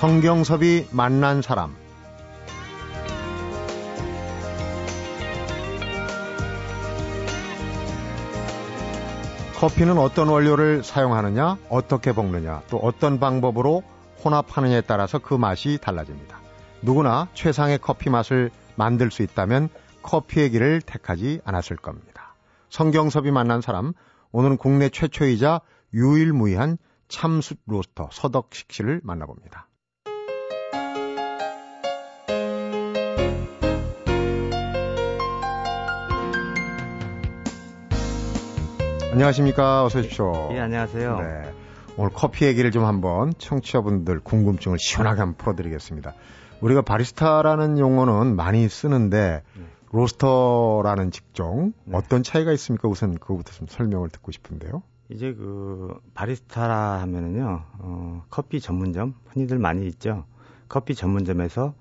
성경섭이 만난 사람 커피는 어떤 원료를 사용하느냐, 어떻게 볶느냐, 또 어떤 방법으로 혼합하느냐에 따라서 그 맛이 달라집니다. 누구나 최상의 커피 맛을 만들 수 있다면 커피의 길을 택하지 않았을 겁니다. 성경섭이 만난 사람, 오늘은 국내 최초이자 유일무이한 참숯 로스터 서덕식 씨를 만나봅니다. 안녕하십니까. 어서 오십시오. 예, 안녕하세요. 네. 오늘 커피 얘기를 좀 한번 청취자분들 궁금증을 시원하게 한번 풀어드리겠습니다. 우리가 바리스타라는 용어는 많이 쓰는데 네. 로스터라는 직종 네. 어떤 차이가 있습니까? 우선 그거부터 좀 설명을 듣고 싶은데요. 이제 그 바리스타라 하면은요, 어, 커피 전문점 흔히들 많이 있죠. 커피 전문점에서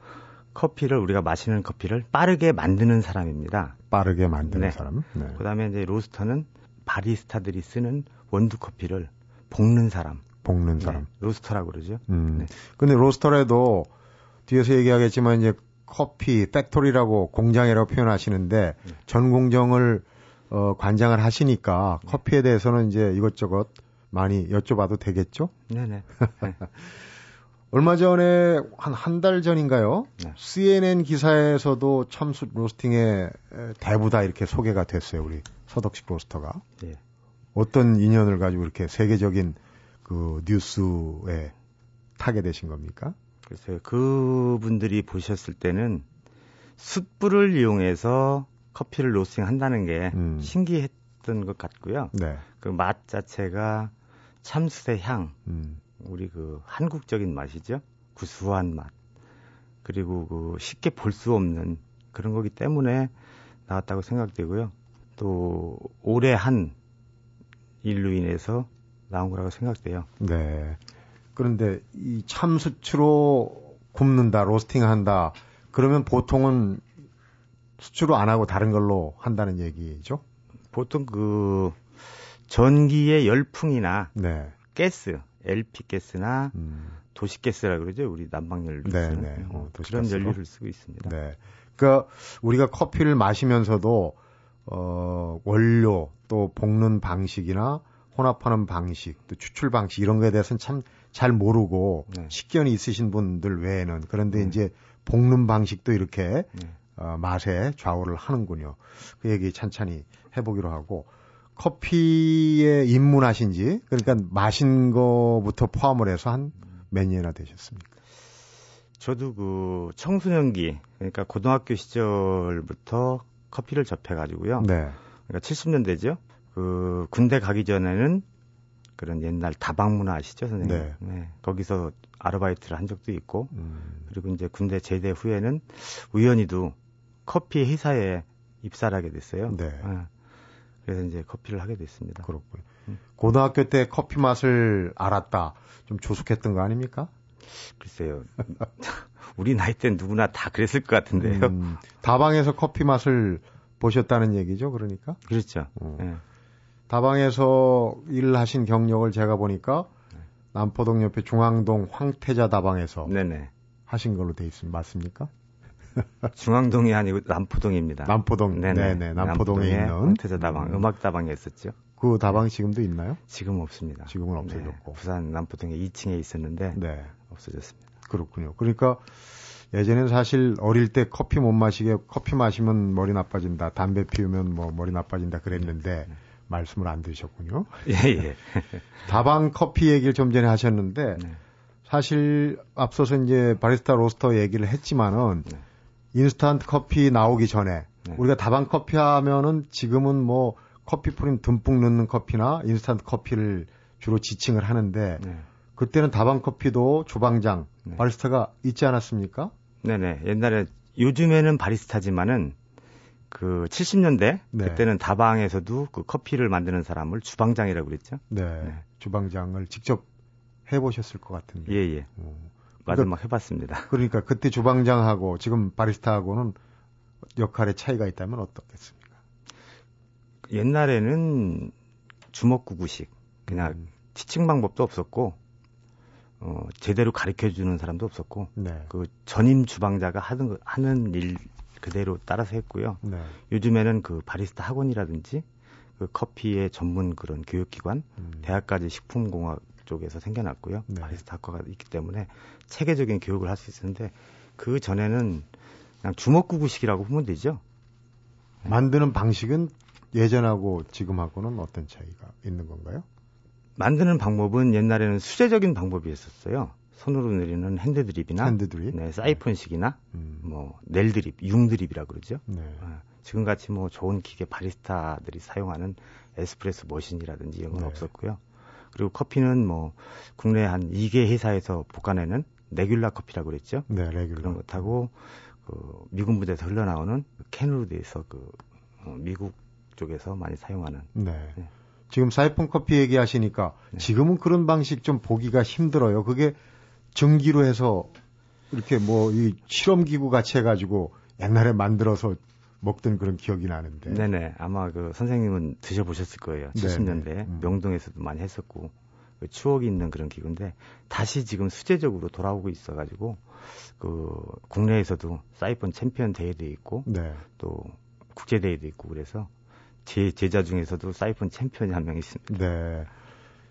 커피를 우리가 마시는 커피를 빠르게 만드는 사람입니다. 빠르게 만드는 네. 사람. 네. 그다음에 이제 roaster는 바리스타들이 쓰는 원두 커피를 볶는 사람. 볶는 사람. 네. roaster라고 그러죠. 음. 네. 근데 roaster라도 뒤에서 얘기하겠지만 이제 커피 factory라고 공장이라고 표현하시는데 네. 전 공정을 어, 관장을 하시니까 네. 커피에 대해서는 이제 이것저것 많이 여쭤봐도 되겠죠? 네네. 네. 얼마 전에 한 한 달 전인가요? 네. CNN 기사에서도 참숯 로스팅의 대부다 이렇게 소개가 됐어요. 우리 서덕식 로스터가. 네. 어떤 인연을 가지고 이렇게 세계적인 그 뉴스에 타게 되신 겁니까? 글쎄요. 그분들이 보셨을 때는 숯불을 이용해서 커피를 로스팅 한다는 게 음. 신기했던 것 같고요. 네. 그 맛 자체가 참숯의 향, 음. 우리 그 한국적인 맛이죠. 구수한 맛. 그리고 그 쉽게 볼 수 없는 그런 거기 때문에 나왔다고 생각되고요. 또 오래 한 일로 인해서 나온 거라고 생각돼요. 네. 그런데 이 참수추로 굽는다, 로스팅한다. 그러면 보통은 수출로 안 하고 다른 걸로 한다는 얘기죠? 보통 그 전기의 열풍이나 네. 가스, LP 가스나 음. 도시가스라 그러죠. 우리 난방연료 네, 쓰는 네. 어, 그런 연료를 쓰고 있습니다. 네. 그러니까 우리가 커피를 마시면서도 어 원료 또 볶는 방식이나 혼합하는 방식, 또 추출 방식 이런 거에 대해서는 참 잘 모르고 네. 식견이 있으신 분들 외에는 그런데 네. 이제 볶는 방식도 이렇게 네. 어, 맛에 좌우를 하는군요. 그 얘기 찬찬히 해보기로 하고 커피에 입문하신 지 그러니까 마신 거부터 포함을 해서 한 몇 년이나 되셨습니까? 저도 그 청소년기 그러니까 고등학교 시절부터 커피를 접해가지고요. 네. 그러니까 70년대죠. 그 군대 가기 전에는 그런 옛날 다방 문화 아시죠, 선생님? 네. 네. 거기서 아르바이트를 한 적도 있고, 음. 그리고 이제 군대 제대 후에는 우연히도 커피 회사에 입사를 하게 됐어요. 네. 네. 그래서 이제 커피를 하게 됐습니다. 그렇군요. 음. 고등학교 때 커피 맛을 알았다. 좀 조숙했던 거 아닙니까? 글쎄요. 우리 나이 땐 누구나 다 그랬을 것 같은데요. 음, 다방에서 커피 맛을 보셨다는 얘기죠, 그러니까? 그렇죠. 어. 네. 다방에서 일을 하신 경력을 제가 보니까 네. 남포동 옆에 중앙동 황태자 다방에서 네네. 하신 걸로 돼 있습니다. 맞습니까? 중앙동이 아니고 남포동입니다. 남포동. 네네. 네네. 남포동에 있는 황태자 다방, 음. 악 다방에 있었죠. 그 다방 지금도 있나요? 지금 없습니다. 지금은 네. 없어졌고. 네. 부산 남포동에 2층에 있었는데 네. 없어졌습니다. 그렇군요. 그러니까 예전에는 사실 어릴 때 커피 못 마시게 커피 마시면 머리 나빠진다, 담배 피우면 뭐 머리 나빠진다 그랬는데 네. 말씀을 안 들으셨군요. 예, 예. 다방 커피 얘기를 좀 전에 하셨는데 네. 사실 앞서서 이제 바리스타 roaster 얘기를 했지만은 네. 인스턴트 커피 나오기 전에 네. 우리가 다방 커피 하면은 지금은 뭐 커피 프림 듬뿍 넣는 커피나 인스턴트 커피를 주로 지칭을 하는데 네. 그때는 다방 커피도 주방장 네. 바리스타가 있지 않았습니까? 네네. 옛날에 요즘에는 바리스타지만은 그 70년대 네. 그때는 다방에서도 그 커피를 만드는 사람을 주방장이라고 그랬죠. 네. 네. 주방장을 직접 해보셨을 것 같은데. 예예. 예. 어. 맞아 막 해봤습니다. 그러니까 그때 주방장하고 지금 바리스타하고는 역할의 차이가 있다면 어떻겠습니까? 옛날에는 주먹구구식 그냥 음. 티칭 방법도 없었고 어, 제대로 가르쳐 주는 사람도 없었고 네. 그 전임 주방자가 하는 하는 일 그대로 따라서 했고요. 네. 요즘에는 그 바리스타 학원이라든지 그 커피의 전문 그런 교육기관, 음. 대학까지 식품공학 쪽에서 생겨났고요. 네. 바리스타 학과가 있기 때문에 체계적인 교육을 할 수 있었는데 그 전에는 그냥 주먹구구식이라고 보면 되죠. 만드는 방식은 예전하고 지금하고는 어떤 차이가 있는 건가요? 만드는 방법은 옛날에는 수제적인 방법이었었어요. 손으로 내리는 핸드드립이나 핸드드립? 네, 사이폰식이나 음. 뭐 넬드립, 융드립이라 그러죠. 네. 어, 지금 같이 뭐 좋은 기계 바리스타들이 사용하는 에스프레소 머신이라든지 이런 건 네. 없었고요. 그리고 커피는 뭐 국내 한 2개 회사에서 볶아내는 레귤라 커피라고 그랬죠. 네, 레귤라. 그런 것하고 그 미군 부대에서 흘러나오는 캔으로 돼서 그 어, 미국 쪽에서 많이 사용하는. 네. 네. 지금 사이폰 커피 얘기하시니까 네. 지금은 그런 방식 좀 보기가 힘들어요. 그게 전기로 해서 이렇게 뭐 이 실험 기구 같이 해가지고 옛날에 만들어서 먹던 그런 기억이 나는데. 네네. 아마 그 선생님은 드셔보셨을 거예요. 70년대 음. 명동에서도 많이 했었고 그 추억이 있는 그런 기구인데 다시 지금 수제적으로 돌아오고 있어가지고 그 국내에서도 사이폰 챔피언 대회도 있고 네. 또 국제 대회도 있고 그래서 제 제자 중에서도 사이폰 챔피언이 한 명 있습니다. 네.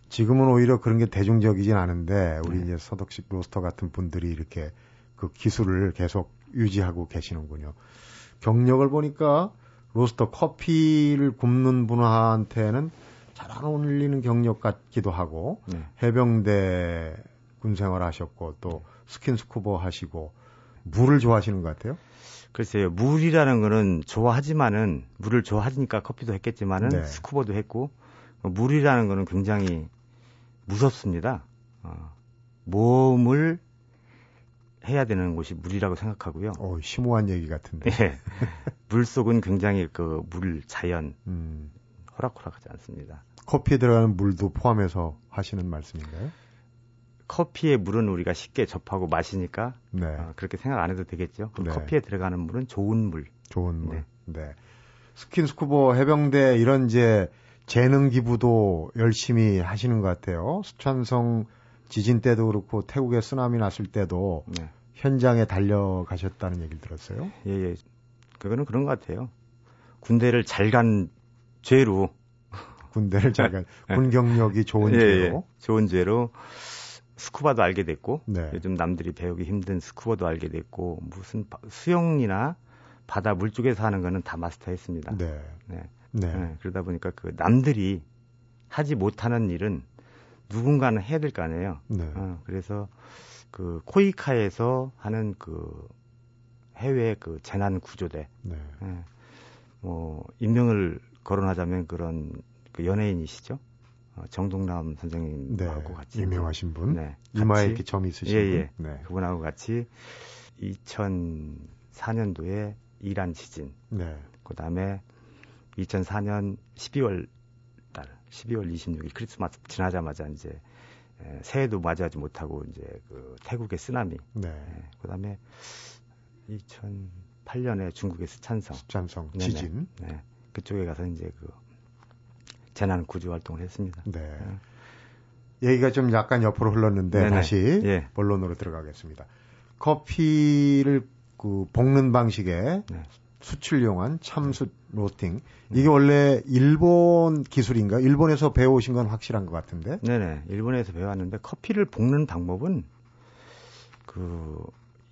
지금은 오히려 그런 게 대중적이진 않은데 우리 네. 이제 서덕식 로스터 같은 분들이 이렇게 그 기술을 계속 유지하고 계시는군요. 경력을 보니까 로스터 커피를 굽는 분한테는 잘 안 어울리는 경력 같기도 하고 네. 해병대 군 생활 하셨고 또 스킨스쿠버 하시고 물을 좋아하시는 것 같아요. 글쎄요, 물이라는 거는 좋아하지만은 물을 좋아하니까 커피도 했겠지만은 네. 스쿠버도 했고 물이라는 거는 굉장히 무섭습니다. 어, 몸을 해야 되는 곳이 물이라고 생각하고요. 어, 심오한 얘기 같은데. 예. 물 속은 굉장히 그 물 자연 음. 호락호락하지 않습니다. 커피에 들어가는 물도 포함해서 하시는 말씀인가요? 커피의 물은 우리가 쉽게 접하고 마시니까 네. 어, 그렇게 생각 안 해도 되겠죠. 네. 커피에 들어가는 물은 좋은 물. 좋은 물. 네. 네. 스킨스쿠버 해병대 이런 이제 재능 기부도 열심히 하시는 것 같아요. 쓰촨성 지진 때도 그렇고 태국에 쓰나미 났을 때도 네. 현장에 달려가셨다는 얘기를 들었어요. 예, 예. 그거는 그런 것 같아요. 군대를 잘 간 죄로 군대를 잘 간, 네. 군 경력이 좋은 예, 죄로 예. 좋은 죄로 스쿠버도 알게 됐고 네. 요즘 남들이 배우기 힘든 스쿠버도 알게 됐고 무슨 수영이나 바다 물 쪽에서 하는 거는 다 마스터했습니다. 네. 네. 네. 네. 그러다 보니까 그 남들이 하지 못하는 일은 누군가는 해야 될 거 아니에요. 네. 어, 그래서 그 코이카에서 하는 그 해외 그 재난 구조대. 네. 네. 뭐 임명을 거론하자면 그런 그 연예인이시죠. 어, 정동남 선생님하고 네. 같이 유명하신 분. 네. 이마에 이렇게 점이 있으신 예, 예. 분. 네. 그분하고 같이 2004년도에 이란 지진. 네. 그다음에 2004년 12월 달 12월 26일 크리스마스 지나자마자 이제 에, 새해도 맞이하지 못하고 이제 그 태국의 쓰나미. 네. 에, 그다음에 2008년에 중국의 스촨성. 스촨성 지진. 네. 그쪽에 가서 이제 그 재난 구조 활동을 했습니다. 네. 네. 얘기가 좀 약간 옆으로 흘렀는데 네네. 다시 예. 본론으로 들어가겠습니다. 커피를 그 볶는 방식에 네. 수출 용한 참숯 로스팅. 이게 원래 일본 기술인가? 일본에서 배우신 건 확실한 것 같은데? 네네. 일본에서 배웠는데 커피를 볶는 방법은 그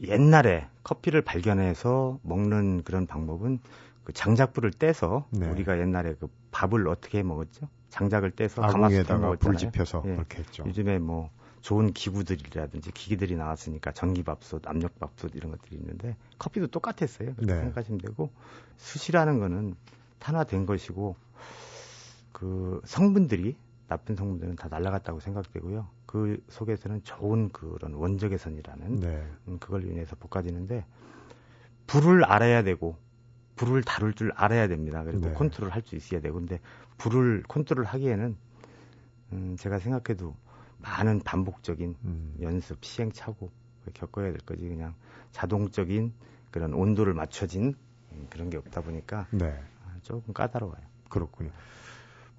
옛날에 커피를 발견해서 먹는 그런 방법은 그 장작불을 떼서 네. 우리가 옛날에 그 밥을 어떻게 해 먹었죠? 장작을 떼서 가마솥에다가 불 지펴서 예. 그렇게 했죠. 요즘에 뭐 좋은 기구들이라든지 기기들이 나왔으니까 전기밥솥, 압력밥솥 이런 것들이 있는데 커피도 똑같았어요. 그렇게 네. 생각하시면 되고 수시라는 거는 탄화된 것이고 그 성분들이 나쁜 성분들은 다 날라갔다고 생각되고요. 그 속에서는 좋은 그런 원적외선이라는 네. 음, 그걸 인해서 볶아지는데 불을 알아야 되고 불을 다룰 줄 알아야 됩니다. 그리고 네. 컨트롤 할 수 있어야 되고 근데 불을 컨트롤 하기에는 음, 제가 생각해도 많은 반복적인 음. 연습, 시행착오 겪어야 될 거지 그냥 자동적인 그런 온도를 맞춰진 그런 게 없다 보니까 네. 아, 조금 까다로워요. 그렇군요.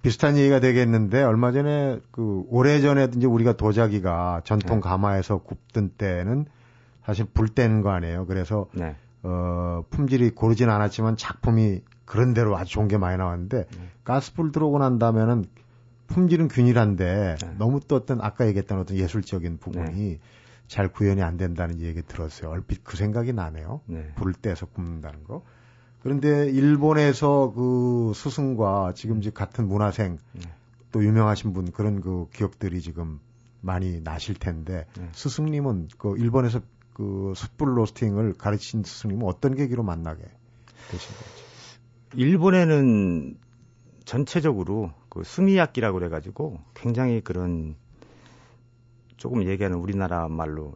비슷한 얘기가 되겠는데 얼마 전에 그 오래 전에 이제 우리가 도자기가 전통 네. 가마에서 굽던 때는 사실 불 때는 거 아니에요. 그래서 네. 어 품질이 고르진 않았지만 작품이 그런 대로 아주 좋은 게 많이 나왔는데 네. 가스불 들어오고 난 다음에는 품질은 균일한데 네. 너무 또 어떤 아까 얘기했던 어떤 예술적인 부분이 네. 잘 구현이 안 된다는 얘기 들었어요. 얼핏 그 생각이 나네요. 네. 불을 떼서 굽는다는 거. 그런데 일본에서 그 스승과 지금 지 같은 문화생 네. 또 유명하신 분 그런 그 기억들이 지금 많이 나실 텐데 네. 스승님은 그 일본에서 그 숯불 로스팅을 가르친 스승님은 어떤 계기로 만나게 되신 거죠? 일본에는 전체적으로 그 수미야끼라고 그래가지고 굉장히 그런 조금 얘기하는 우리나라 말로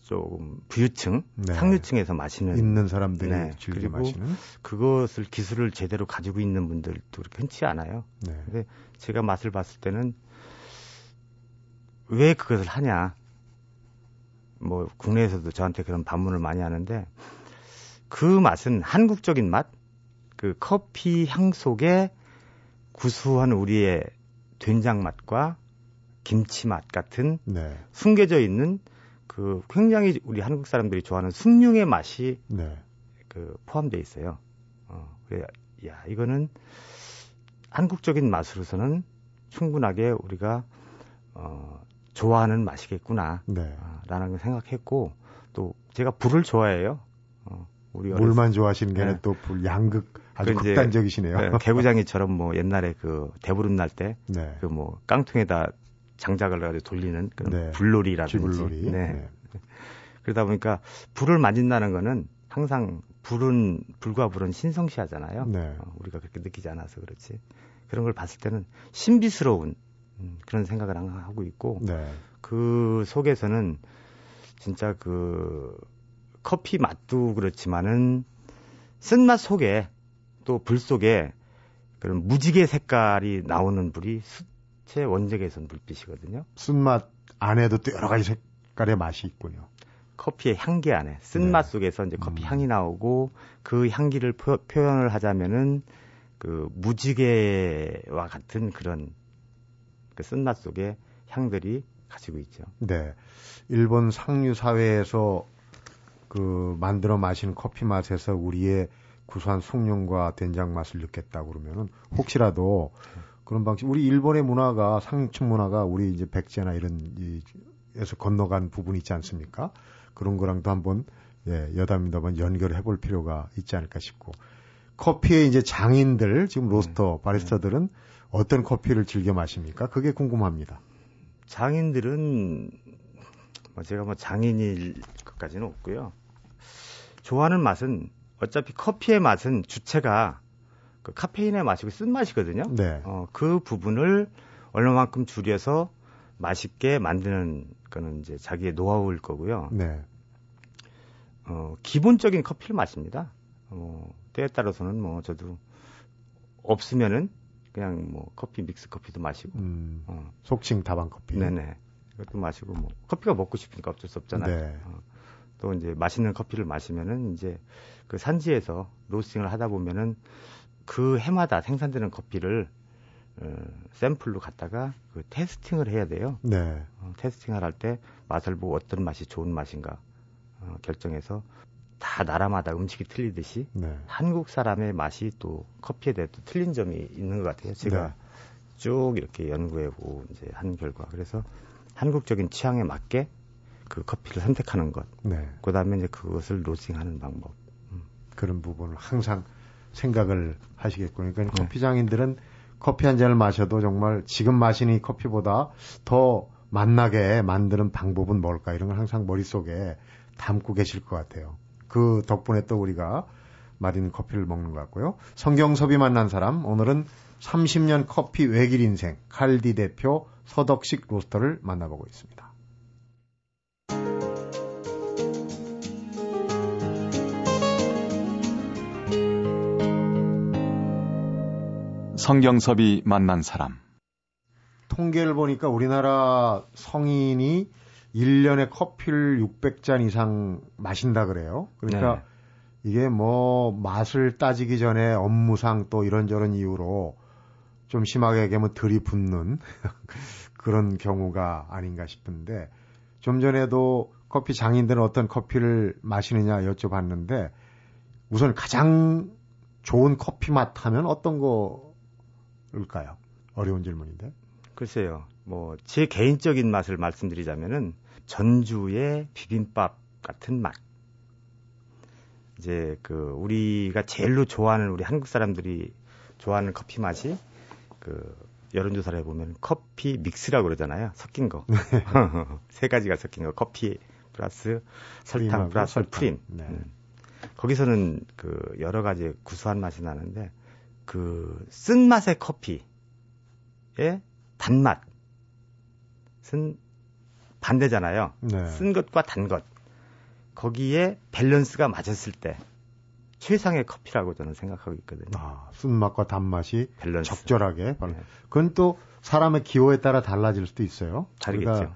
조금 부유층, 네. 상류층에서 마시는 있는 사람들이 네. 즐겨 마시는 그것을 기술을 제대로 가지고 있는 분들도 그렇게 흔치 않아요. 네. 근데 제가 맛을 봤을 때는 왜 그것을 하냐? 뭐 국내에서도 저한테 그런 반문을 많이 하는데 그 맛은 한국적인 맛, 그 커피 향 속에 구수한 우리의 된장 맛과 김치 맛 같은 네. 숨겨져 있는 그 굉장히 우리 한국 사람들이 좋아하는 숭늉의 맛이 네. 그 포함되어 있어요. 어, 그래, 야 이거는 한국적인 맛으로서는 충분하게 우리가 어, 좋아하는 맛이겠구나. 네. 어, 라는 생각했고 또 제가 불을 좋아해요. 어, 우리 물만 좋아하시는 게 아니라 네. 또불 양극 아주 그 극단적이시네요. 네, 개구장이처럼 뭐 옛날에 그 대보름 날 때 그뭐 네. 깡통에다 장작을 가지고 돌리는 그런 네. 불놀이라든지. 불놀이. 네. 네. 그러다 보니까 불을 만진다는 거는 항상 불은 불과 불은 신성시하잖아요. 네. 어, 우리가 그렇게 느끼지 않아서 그렇지. 그런 걸 봤을 때는 신비스러운 음, 그런 생각을 하고 있고 네. 그 속에서는 진짜 그 커피 맛도 그렇지만은 쓴맛 속에 또 불 속에 그런 무지개 색깔이 나오는 불이 제 원적에선 불빛이거든요. 쓴맛 안에도 또 여러 가지 색깔의 맛이 있군요. 커피의 향기 안에 쓴맛 네. 속에서 이제 커피 음. 향이 나오고 그 향기를 표, 현을 하자면은 그 무지개와 같은 그런 그 쓴맛 속에 향들이 가지고 있죠. 네. 일본 상류 사회에서 그 만들어 마시는 커피 맛에서 우리의 구수한 숭늉과 된장 맛을 느꼈다 그러면은 혹시라도 네. 그런 방식. 우리 일본의 문화가 상층 문화가 우리 이제 백제나 이런 이에서 건너간 부분이 있지 않습니까? 그런 거랑도 한번 예, 여담입니다. 한번 연결을 해볼 필요가 있지 않을까 싶고 커피의 이제 장인들 지금 로스터 네. 바리스타들은 어떤 커피를 즐겨 마십니까? 그게 궁금합니다. 장인들은 뭐 제가 뭐 장인일 것까지는 없고요. 좋아하는 맛은 어차피 커피의 맛은 주체가 그 카페인의 맛이고 쓴맛이거든요. 네. 어, 그 부분을 얼마만큼 줄여서 맛있게 만드는 거는 이제 자기의 노하우일 거고요. 네. 어, 기본적인 커피를 마십니다. 어, 때에 따라서는 뭐 저도 없으면은 그냥 뭐 커피 믹스 커피도 마시고. 음, 어. 속칭 다방 커피. 네네. 그것도 마시고 뭐 커피가 먹고 싶으니까 어쩔 수 없잖아요. 네. 어, 또 이제 맛있는 커피를 마시면은 이제 그 산지에서 로스팅을 하다 보면은 그 해마다 생산되는 커피를 어, 샘플로 갖다가 그 테스팅을 해야 돼요. 네. 어, 테스팅을 할 때 맛을 보고 어떤 맛이 좋은 맛인가 어, 결정해서 다 나라마다 음식이 틀리듯이 네. 한국 사람의 맛이 또 커피에 대해 또 틀린 점이 있는 것 같아요. 제가 네. 쭉 이렇게 연구해보고 이제 한 결과 그래서 한국적인 취향에 맞게 그 커피를 선택하는 것. 네. 그 다음에 이제 그것을 로싱하는 방법. 음. 그런 부분을 항상 생각을 하시겠군요. 그러니까 네. 커피 장인들은 커피 한 잔을 마셔도 정말 지금 마시는 이 커피보다 더 맛나게 만드는 방법은 뭘까 이런 걸 항상 머릿속에 담고 계실 것 같아요. 그 덕분에 또 우리가 맛있는 커피를 먹는 것 같고요. 성경섭이 만난 사람 오늘은 30년 커피 외길 인생 칼디 대표 서덕식 로스터를 만나보고 있습니다. 성경섭이 만난 사람. 통계를 보니까 우리나라 성인이 1년에 커피를 600잔 이상 마신다 그래요. 그러니까 네. 이게 뭐 맛을 따지기 전에 업무상 또 이런저런 이유로 좀 심하게 얘기하면 들이붓는 그런 경우가 아닌가 싶은데 좀 전에도 커피 장인들은 어떤 커피를 마시느냐 여쭤봤는데 우선 가장 좋은 커피 맛 하면 어떤 거 일까요? 어려운 질문인데. 글쎄요. 뭐 제 개인적인 맛을 말씀드리자면은 전주의 비빔밥 같은 맛. 이제 그 우리가 제일로 좋아하는 우리 한국 사람들이 좋아하는 커피 맛이 그 여론조사를 해보면 커피 믹스라고 그러잖아요. 섞인 거. 네. 세 가지가 섞인 거. 커피 플러스 설탕 플러스. 프림. 네. 음. 거기서는 그 여러 가지 구수한 맛이 나는데 그 쓴맛의 커피의 단맛은 반대잖아요. 네. 쓴 것과 단 것. 거기에 밸런스가 맞았을 때 최상의 커피라고 저는 생각하고 있거든요. 아, 쓴맛과 단맛이 밸런스. 적절하게. 네. 그건 또 사람의 기호에 따라 달라질 수도 있어요. 다르겠죠.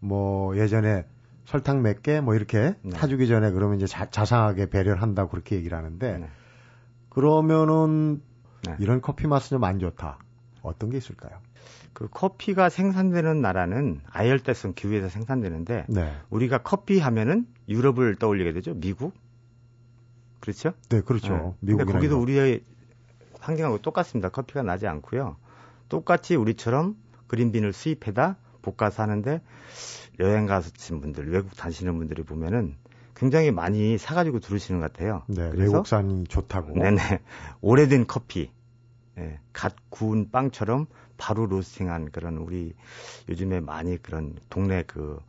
뭐 예전에 설탕 몇 개 뭐 이렇게 네. 타주기 전에 그러면 이제 자, 자상하게 배려를 한다고 그렇게 얘기를 하는데 네. 그러면은 네. 이런 커피 맛은 좀 안 좋다. 어떤 게 있을까요? 그 커피가 생산되는 나라는 아열대성 기후에서 생산되는데 네. 우리가 커피 하면은 유럽을 떠올리게 되죠. 미국, 그렇죠? 네, 그렇죠. 네. 미국 근데 거기도 우리의 환경하고 똑같습니다. 커피가 나지 않고요. 똑같이 우리처럼 그린빈을 수입해다 볶아서 하는데 여행 가신 분들, 외국 다니시는 분들이 보면은 굉장히 많이 사가지고 들으시는 것 같아요. 네, 외국산이 좋다고. 네네. 오래된 커피, 예, 갓 구운 빵처럼 바로 로스팅한 그런 우리 요즘에 많이 그런 동네 그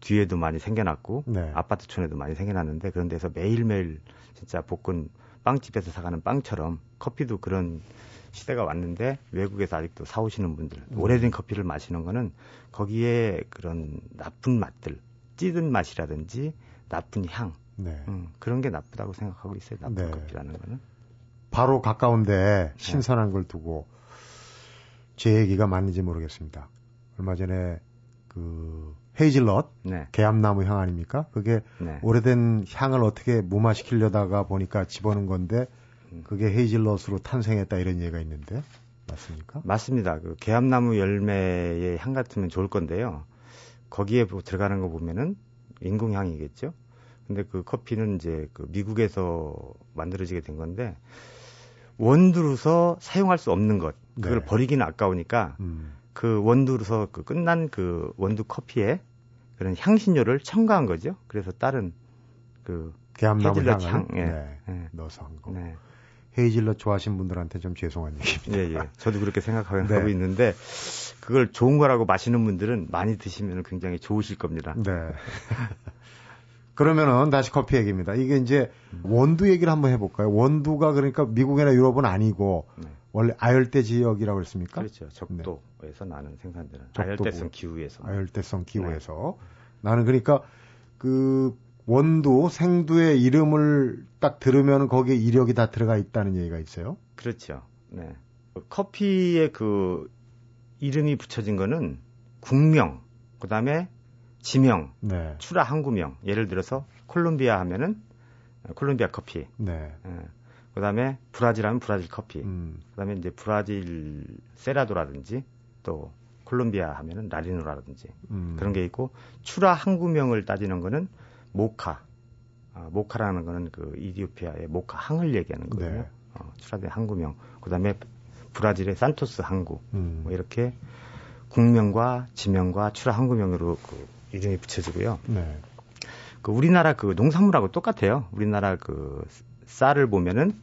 뒤에도 많이 생겨났고 네. 아파트촌에도 많이 생겨났는데 그런 데서 매일매일 진짜 볶은 빵집에서 사가는 빵처럼 커피도 그런 시대가 왔는데 외국에서 아직도 사오시는 분들 음. 오래된 커피를 마시는 거는 거기에 그런 나쁜 맛들 찌든 맛이라든지 나쁜 향 네. 음, 그런 게 나쁘다고 생각하고 있어요 나쁜 네. 커피라는 거는 바로 가까운데 신선한 걸 두고 제 얘기가 맞는지 모르겠습니다 얼마 전에 그 헤이즐넛, 네. 개암나무 향 아닙니까? 그게 네. 오래된 향을 어떻게 무마시키려다가 보니까 집어넣은 건데 음. 그게 헤이즐넛으로 탄생했다 이런 얘기가 있는데 맞습니까? 맞습니다. 그 개암나무 열매의 향 같으면 좋을 건데요. 거기에 들어가는 거 보면은 인공향이겠죠. 근데 그 커피는 이제 그 미국에서 만들어지게 된 건데 원두로서 사용할 수 없는 것 그걸 네. 버리기는 아까우니까 음. 그 원두로서 그 끝난 그 원두 커피에 그런 향신료를 첨가한 거죠. 그래서 다른 그 헤이즐넛 향 예. 네, 네. 넣어서 한 거. 네. 헤이즐넛 좋아하시는 분들한테 좀 죄송한 얘기입니다. 예, 예. 저도 그렇게 생각하고 네. 있는데 그걸 좋은 거라고 마시는 분들은 많이 드시면 굉장히 좋으실 겁니다. 네. 그러면은 다시 커피 얘기입니다. 이게 이제 원두 얘기를 한번 해볼까요? 원두가 그러니까 미국이나 유럽은 아니고 네. 원래 아열대 지역이라고 그랬습니까? 그렇죠. 적도에서 네. 나는 생산되는 아열대성 기후에서. 아열대성 기후에서. 네. 나는 그러니까 그 원두, 생두의 이름을 딱 들으면 거기에 이력이 다 들어가 있다는 얘기가 있어요. 그렇죠. 네. 커피의 그 이름이 붙여진 거는 국명, 그 다음에 지명, 네. 출하 항구명. 예를 들어서 콜롬비아 하면은 콜롬비아 커피. 네. 네. 그다음에 브라질 하면 브라질 커피. 음. 그 다음에 이제 브라질 세라도라든지 또 콜롬비아 하면은 라리노라든지 음. 그런 게 있고 출하 항구명을 따지는 거는 모카. 아, 모카라는 거는 그 이디오피아의 모카 항을 얘기하는 거거든요. 네. 어, 출하된 항구명. 그 다음에 브라질의 산토스 항구. 음. 뭐 이렇게 국명과 지명과 출하 항구명으로 그 이름이 붙여지고요. 네. 그 우리나라 그 농산물하고 똑같아요. 우리나라 그 쌀을 보면은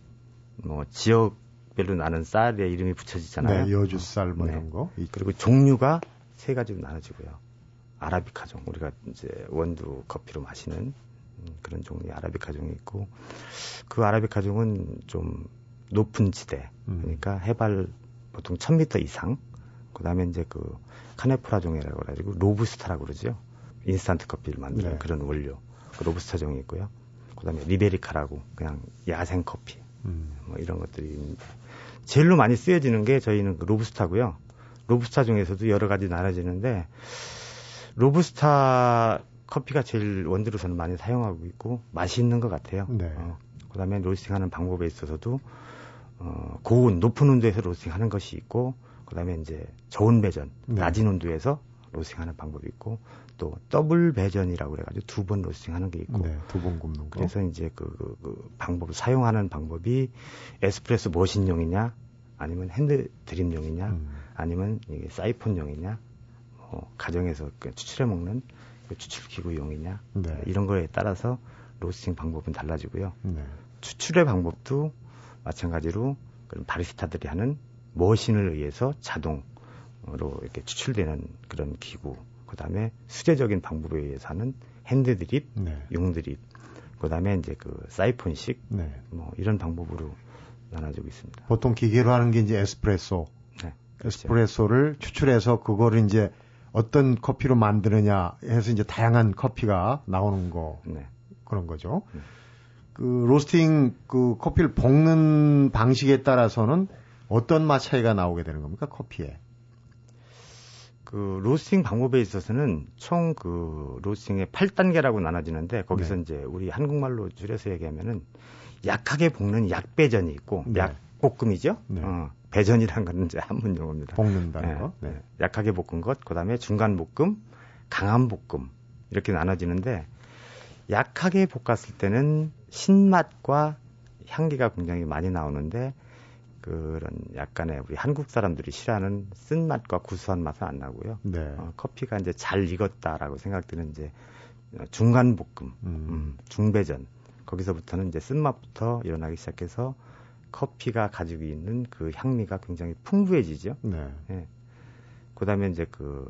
뭐 지역별로 나는 쌀의 이름이 붙여지잖아요. 네, 여주 쌀 뭐 네. 이런 거. 그리고 종류가 세 가지로 나눠지고요. 아라비카종 우리가 이제 원두 커피로 마시는 음, 그런 종류의 아라비카종이 있고 그 아라비카종은 좀 높은 지대 음. 그러니까 해발 보통 1000m 이상 그다음에 이제 그 카네프라 종이라고 해가지고 로부스타라고 그러죠. 인스턴트 커피를 만드는 네. 그런 원료 그 로부스타 종이 있고요. 그다음에 리베리카라고 그냥 야생 커피 음. 뭐 이런 것들이 제일로 많이 쓰여지는 게 저희는 그 로부스타고요. 로부스타 중에서도 여러 가지 나눠지는데 로부스타 커피가 제일 원두로 저는 많이 사용하고 있고 맛있는 것 같아요. 네. 어, 그다음에 로스팅하는 방법에 있어서도 어, 고온 높은 온도에서 로스팅하는 것이 있고 그다음에 이제 저온 배전 네. 낮은 온도에서 로스팅하는 방법이 있고 또 더블 배전이라고 그래가지고 두 번 로스팅하는 게 있고 네, 두번 굽는 거. 그래서 이제 그, 그, 그 방법을 사용하는 방법이 에스프레소 머신용이냐 아니면 핸드 드립용이냐 음. 아니면 이게 사이폰용이냐 뭐 가정에서 그 추출해 먹는 그 추출 기구용이냐 네. 이런 거에 따라서 로스팅 방법은 달라지고요. 네. 추출의 방법도 마찬가지로 그런 바리스타들이 하는 머신을 의해서 자동으로 이렇게 추출되는 그런 기구, 그 다음에 수제적인 방법에 의해서 하는 핸드 드립, 네. 융 드립, 그 다음에 이제 그 사이폰식, 네. 뭐 이런 방법으로 나눠지고 있습니다. 보통 기계로 하는 게 이제 에스프레소. 네. 그렇죠. 에스프레소를 추출해서 그거를 이제 어떤 커피로 만드느냐 해서 이제 다양한 커피가 나오는 거. 네. 그런 거죠. 네. 그 로스팅 그 커피를 볶는 방식에 따라서는 어떤 맛 차이가 나오게 되는 겁니까 커피에? 그 로스팅 방법에 있어서는 총 그 로스팅의 8단계라고 나눠지는데 거기서 네. 이제 우리 한국말로 줄여서 얘기하면은 약하게 볶는 약배전이 있고 네. 약볶음이죠. 네. 어, 배전이란 건 이제 한문 용어입니다. 볶는다는 네. 거. 네. 약하게 볶은 것, 그다음에 중간 볶음, 강한 볶음 이렇게 나눠지는데 약하게 볶았을 때는 신맛과 향기가 굉장히 많이 나오는데 그런 약간의 우리 한국 사람들이 싫어하는 쓴맛과 구수한 맛은 안 나고요. 네. 어, 커피가 이제 잘 익었다라고 생각되는 이제 중간 볶음, 음. 음, 중배전 거기서부터는 이제 쓴맛부터 일어나기 시작해서 커피가 가지고 있는 그 향미가 굉장히 풍부해지죠. 네. 네. 그다음에 이제 그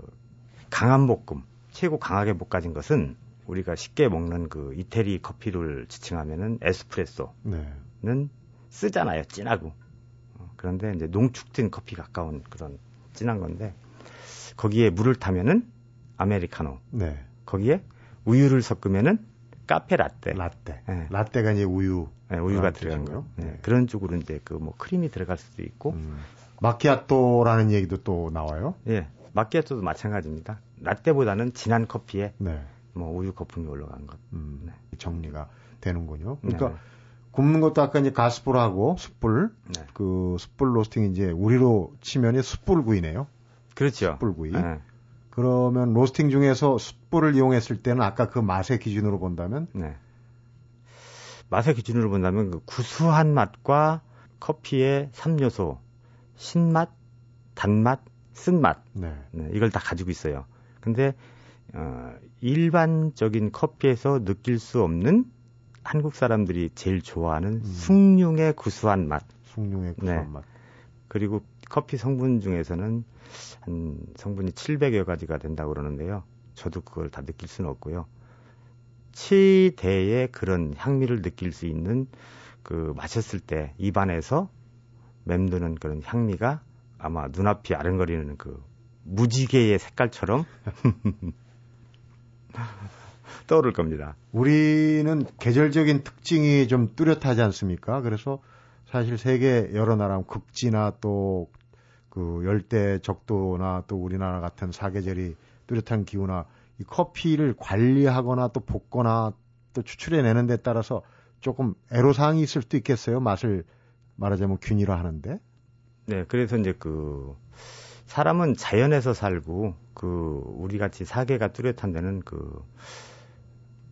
강한 볶음, 최고 강하게 볶아진 것은 우리가 쉽게 먹는 그 이태리 커피를 지칭하면은 에스프레소는 네. 쓰잖아요, 진하고. 어, 그런데 이제 농축된 커피 가까운 그런 진한 건데 거기에 물을 타면은 아메리카노. 네. 거기에 우유를 섞으면은 카페 라떼. 라떼. 네. 라떼가 이제 우유. 네, 우유가 들어간 거. 네. 네. 그런 쪽으로 이제 그 뭐 크림이 들어갈 수도 있고. 음. 마키아토라는 얘기도 또 나와요? 예. 마키아토도 마찬가지입니다. 라떼보다는 진한 커피에 네. 뭐 우유 거품이 올라간 것. 음, 네. 정리가 되는군요. 그러니까 네. 굽는 것도 아까 이제 가스불하고 숯불, 네. 그 숯불 로스팅 이제 우리로 치면 숯불구이네요. 그렇죠. 숯불구이. 네. 그러면 로스팅 중에서 숯불을 이용했을 때는 아까 그 맛의 기준으로 본다면 네. 맛의 기준으로 본다면 그 구수한 맛과 커피의 3요소 신맛, 단맛, 쓴맛 네. 네, 이걸 다 가지고 있어요. 근데 어, 일반적인 커피에서 느낄 수 없는 한국 사람들이 제일 좋아하는 음. 숭늉의 구수한 맛. 숭늉의 구수한 네. 맛. 그리고 커피 성분 중에서는 한 성분이 700여 가지가 된다고 그러는데요. 저도 그걸 다 느낄 수는 없고요. 치대의 그런 향미를 느낄 수 있는 그 마셨을 때 입안에서 맴도는 그런 향미가 아마 눈앞이 아른거리는 그 무지개의 색깔처럼 떠오를 겁니다. 우리는 계절적인 특징이 좀 뚜렷하지 않습니까? 그래서 사실 세계 여러 나라 극지나 또 그 열대 적도나 또 우리나라 같은 사계절이 뚜렷한 기후나 이 커피를 관리하거나 또 볶거나 또 추출해내는 데 따라서 조금 애로사항이 있을 수도 있겠어요. 맛을 말하자면 균일화 하는데. 네, 그래서 이제 그 사람은 자연에서 살고 그 우리 같이 사계가 뚜렷한 데는 그,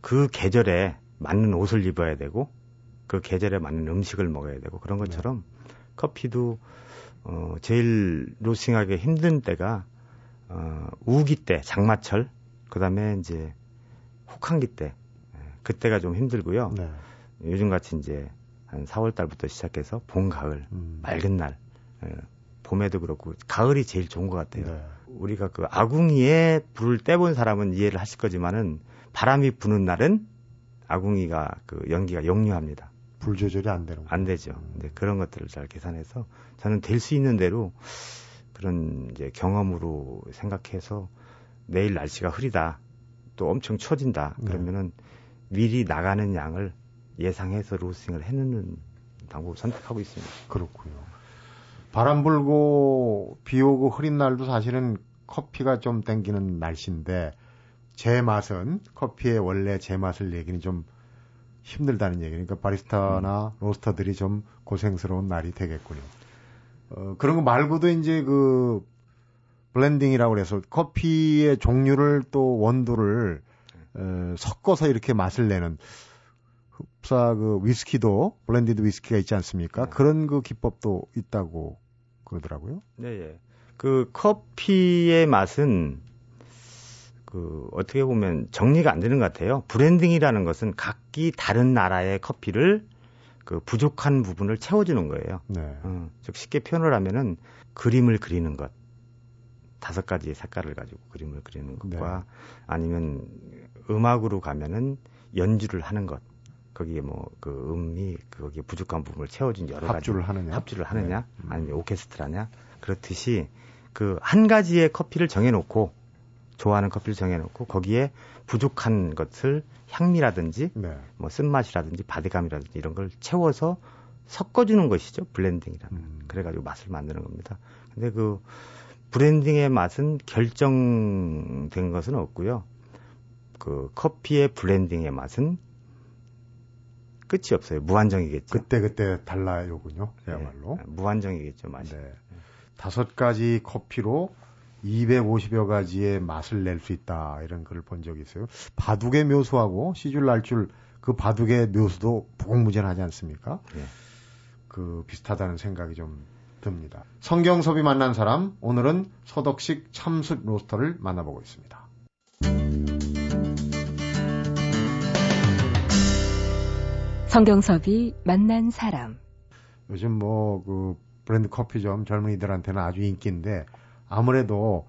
그 계절에 맞는 옷을 입어야 되고 그 계절에 맞는 음식을 먹어야 되고 그런 것처럼 네. 커피도 어, 제일 로싱하기 힘든 때가 어, 우기 때, 장마철, 그 다음에 이제 혹한기 때, 예, 그때가 좀 힘들고요. 네. 요즘 같이 이제 한 4월 달부터 시작해서 봄, 가을, 음. 맑은 날, 예, 봄에도 그렇고 가을이 제일 좋은 것 같아요. 네. 우리가 그 아궁이에 불을 떼본 사람은 이해를 하실 거지만은 바람이 부는 날은 아궁이가 그 연기가 역류합니다. 불 조절이 안 되는 안 되죠. 음. 네, 그런 것들을 잘 계산해서 저는 될 수 있는 대로 그런 이제 경험으로 생각해서 내일 날씨가 흐리다 또 엄청 추워진다 네. 그러면은 미리 나가는 양을 예상해서 로스팅을 해놓는 방법을 선택하고 있습니다. 그렇고요. 바람 불고 비 오고 흐린 날도 사실은 커피가 좀 땡기는 날씨인데 제 맛은 커피의 원래 제 맛을 얘기는 좀 힘들다는 얘기. 그러니까 바리스타나 음. 로스터들이 좀 고생스러운 날이 되겠군요. 어, 그런 거 말고도 이제 그 블렌딩이라고 그래서 커피의 종류를 또 원두를 어, 섞어서 이렇게 맛을 내는 흡사 그 위스키도 blended 위스키가 있지 않습니까? 네. 그런 그 기법도 있다고 그러더라고요. 네, 예. 그 커피의 맛은 그 어떻게 보면 정리가 안 되는 것 같아요. 블렌딩이라는 것은 각기 다른 나라의 커피를 그 부족한 부분을 채워주는 거예요. 네. 어, 즉 쉽게 표현을 하면은 그림을 그리는 것. 다섯 가지의 색깔을 가지고 그림을 그리는 것과 네. 아니면 음악으로 가면은 연주를 하는 것. 거기에 뭐 그 음이 거기에 부족한 부분을 채워준 여러 합주를 가지 하느냐? 합주를 하느냐 네. 음. 아니면 오케스트라냐 그렇듯이 그 한 가지의 커피를 정해놓고 좋아하는 커피를 정해놓고 거기에 부족한 것을 향미라든지 네. 뭐 쓴맛이라든지 바디감이라든지 이런 걸 채워서 섞어주는 것이죠 블렌딩이라는 음. 그래가지고 맛을 만드는 겁니다. 근데 그 블렌딩의 맛은 결정된 것은 없고요. 그 커피의 블렌딩의 맛은 끝이 없어요. 무한정이겠죠. 그때 그때 달라요군요. 그야말로 네, 무한정이겠죠 맛이. 네. 다섯 가지 커피로 250여 가지의 맛을 낼 수 있다 이런 글을 본 적이 있어요. 바둑의 묘수하고 시줄 날줄 그 바둑의 묘수도 무궁무진하지 않습니까? 네. 그 비슷하다는 생각이 좀 듭니다. 성경섭이 만난 사람 오늘은 서덕식 참숯 로스터를 만나보고 있습니다. 성경섭이 만난 사람. 요즘 뭐 그 브랜드 커피점 젊은이들한테는 아주 인기인데 아무래도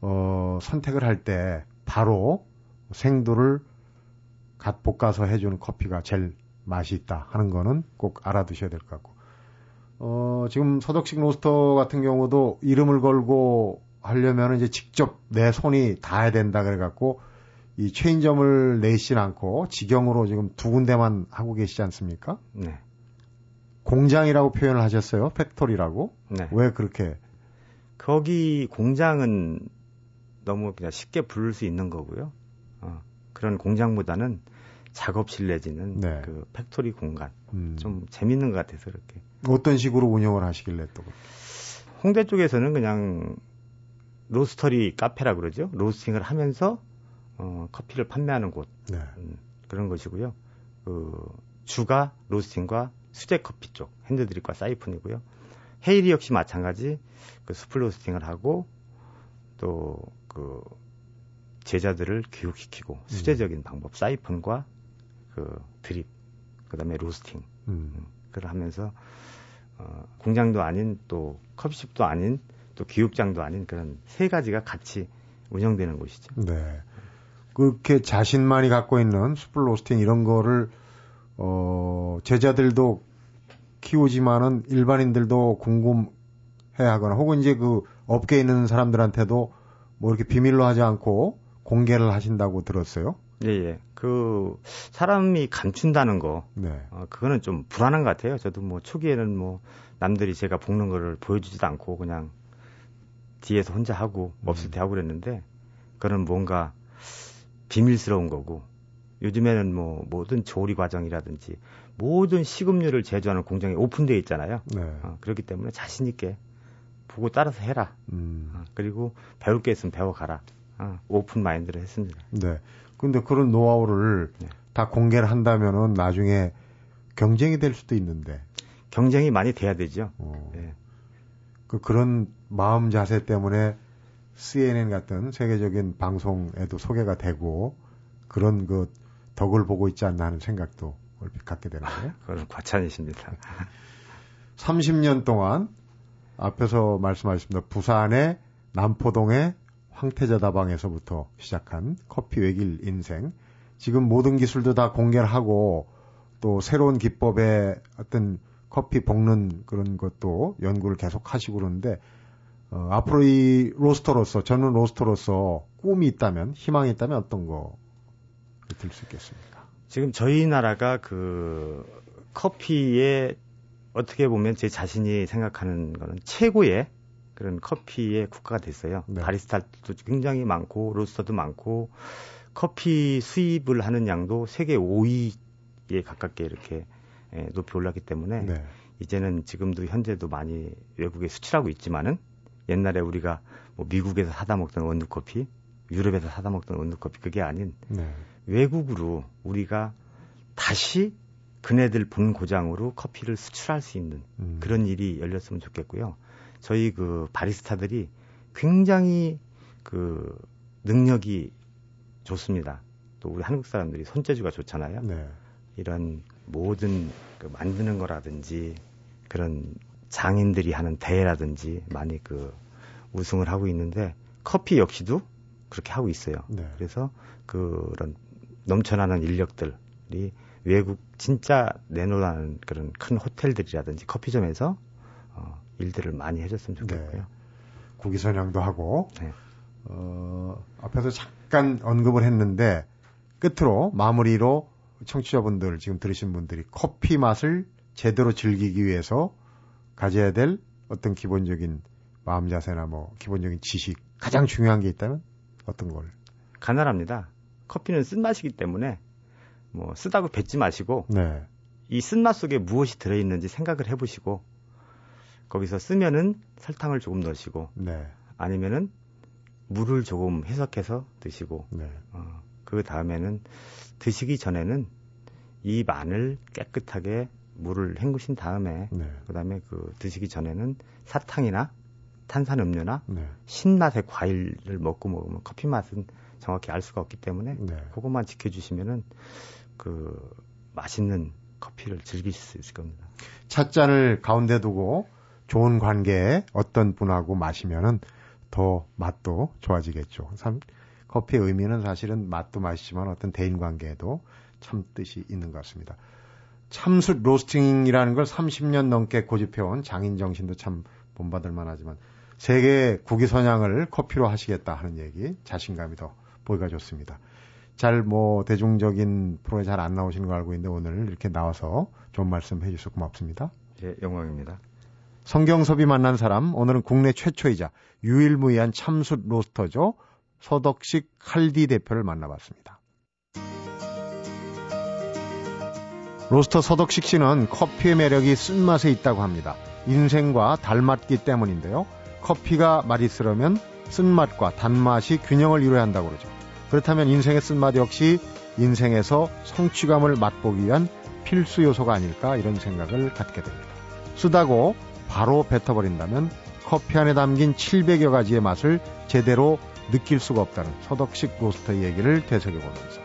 어 선택을 할 때 바로 생도를 갓 볶아서 해주는 커피가 제일 맛이 있다 하는 거는 꼭 알아두셔야 될 것 같고 어 지금 서덕식 로스터 같은 경우도 이름을 걸고 하려면 이제 직접 내 손이 닿아야 된다 그래갖고 이 체인점을 내시진 않고 직영으로 지금 두 군데만 하고 계시지 않습니까? 네. 공장이라고 표현을 하셨어요. factory라고. 네. 왜 그렇게? 거기 공장은 너무 그냥 쉽게 부를 수 있는 거고요. 어, 그런 공장보다는 작업실 내지는 네. 그 factory 공간 음. 좀 재밌는 것 같아서 그렇게. 어떤 식으로 운영을 하시길래 또? 홍대 쪽에서는 그냥 로스터리 카페라 그러죠. 로스팅을 하면서 어, 커피를 판매하는 곳 네. 음, 그런 것이고요. 그 주가 로스팅과 수제 커피 쪽 핸드드립과 사이폰이고요. 헤일이 역시 마찬가지 그 수플 로스팅을 하고 또 그 제자들을 교육시키고 음. 수제적인 방법 사이폰과 그 드립 그다음에 로스팅 음. 음. 그걸 하면서 어, 공장도 아닌 또 커피숍도 아닌 또 교육장도 아닌 그런 세 가지가 같이 운영되는 곳이죠. 네. 그렇게 자신만이 갖고 있는 숯불 로스팅 이런 거를 어 제자들도 키우지만은 일반인들도 궁금해 하거나 혹은 이제 그 업계에 있는 사람들한테도 뭐 이렇게 비밀로 하지 않고 공개를 하신다고 들었어요. 예, 예. 그 사람이 감춘다는 거, 네. 어, 그거는 좀 불안한 것 같아요. 저도 뭐 초기에는 뭐 남들이 제가 볶는 거를 보여주지도 않고 그냥 뒤에서 혼자 하고 없을 때 음. 하고 그랬는데 그런 뭔가 비밀스러운 거고 요즘에는 뭐 모든 조리 과정이라든지 모든 식음료를 제조하는 공장이 오픈되어 있잖아요. 네. 어, 그렇기 때문에 자신 있게 보고 따라서 해라. 음. 어, 그리고 배울 게 있으면 배워가라. 어, 오픈 마인드를 했습니다. 네. 근데 그런 노하우를 네. 다 공개를 한다면은 나중에 경쟁이 될 수도 있는데. 경쟁이 많이 돼야 되죠. 어. 네. 그 그런 마음 자세 때문에 CNN 같은 세계적인 방송에도 소개가 되고 그런 그 덕을 보고 있지 않나 하는 생각도 얼핏 갖게 되는데요. 그건 과찬이십니다. 30년 동안 앞에서 말씀하셨습니다. 부산의 남포동의 황태자 다방에서부터 시작한 커피 외길 인생. 지금 모든 기술도 다 공개를 하고 또 새로운 기법의 어떤 커피 볶는 그런 것도 연구를 계속 하시고 그러는데 어, 앞으로 이 로스터로서 저는 로스터로서 꿈이 있다면 희망이 있다면 어떤 거 들 수 있겠습니까? 지금 저희 나라가 그 커피에 어떻게 보면 제 자신이 생각하는 거는 최고의 그런 커피의 국가가 됐어요. 네. 바리스타도 굉장히 많고 로스터도 많고 커피 수입을 하는 양도 세계 5위 200에 가깝게 이렇게 예, 높이 올랐기 때문에 네. 이제는 지금도 현재도 많이 외국에 수출하고 있지만은 옛날에 우리가 뭐 미국에서 사다 먹던 원두 커피, 유럽에서 사다 먹던 원두 커피 그게 아닌 네. 외국으로 우리가 다시 그네들 본 고장으로 커피를 수출할 수 있는 음. 그런 일이 열렸으면 좋겠고요. 저희 그 바리스타들이 굉장히 그 능력이 좋습니다. 또 우리 한국 사람들이 손재주가 좋잖아요. 네. 이런 모든 그 만드는 거라든지 그런 장인들이 하는 대회라든지 많이 그 우승을 하고 있는데 커피 역시도 그렇게 하고 있어요. 네. 그래서 그런 넘쳐나는 인력들이 외국 진짜 내놓으라는 그런 큰 호텔들이라든지 커피점에서 어, 일들을 많이 해줬으면 좋겠고요. 네. 국기선양도 하고 네. 어, 앞에서 잠깐 언급을 했는데 끝으로 마무리로 청취자분들 지금 들으신 분들이 커피 맛을 제대로 즐기기 위해서 가져야 될 어떤 기본적인 마음 자세나 뭐 기본적인 지식 가장 중요한 게 있다면 어떤 걸? 간단합니다. 커피는 쓴맛이기 때문에 뭐 쓰다고 뱉지 마시고 네. 이 쓴맛 속에 무엇이 들어있는지 생각을 해보시고 거기서 쓰면은 설탕을 조금 넣으시고 네. 아니면은 물을 조금 해석해서 드시고 네. 어, 그 다음에는 드시기 전에는 이 마늘 깨끗하게 물을 헹구신 다음에 네. 그다음에 그 드시기 전에는 사탕이나 탄산 음료나 네. 신맛의 과일을 먹고 먹으면 커피 맛은 정확히 알 수가 없기 때문에 네. 그것만 지켜주시면은 그 맛있는 커피를 즐기실 수 있을 겁니다. 찻잔을 가운데 두고 좋은 관계에 어떤 분하고 마시면은 더 맛도 좋아지겠죠. 참 커피의 의미는 사실은 맛도 맛이지만 어떤 대인 관계에도 참 뜻이 있는 것 같습니다. 참숯 로스팅이라는 걸 30년 넘게 고집해온 장인 정신도 참 본받을 만하지만 세계 국위 선양을 커피로 하시겠다 하는 얘기 자신감이 더 보기가 좋습니다. 잘 뭐 대중적인 프로에 잘 안 나오시는 거 알고 있는데 오늘 이렇게 나와서 좋은 말씀 해주셔서 고맙습니다. 예, 영광입니다. 성경섭이 만난 사람 오늘은 국내 최초이자 유일무이한 참숯 로스터죠. 서덕식 칼디 대표를 만나봤습니다. 로스터 서덕식 씨는 커피의 매력이 쓴맛에 있다고 합니다. 인생과 닮았기 때문인데요. 커피가 맛있으려면 쓴맛과 단맛이 균형을 이루어야 한다고 그러죠. 그렇다면 인생의 쓴맛 역시 인생에서 성취감을 맛보기 위한 필수 요소가 아닐까 이런 생각을 갖게 됩니다. 쓰다고 바로 뱉어버린다면 커피 안에 담긴 700여 가지의 맛을 제대로 느낄 수가 없다는 서덕식 로스터의 얘기를 되새겨보면서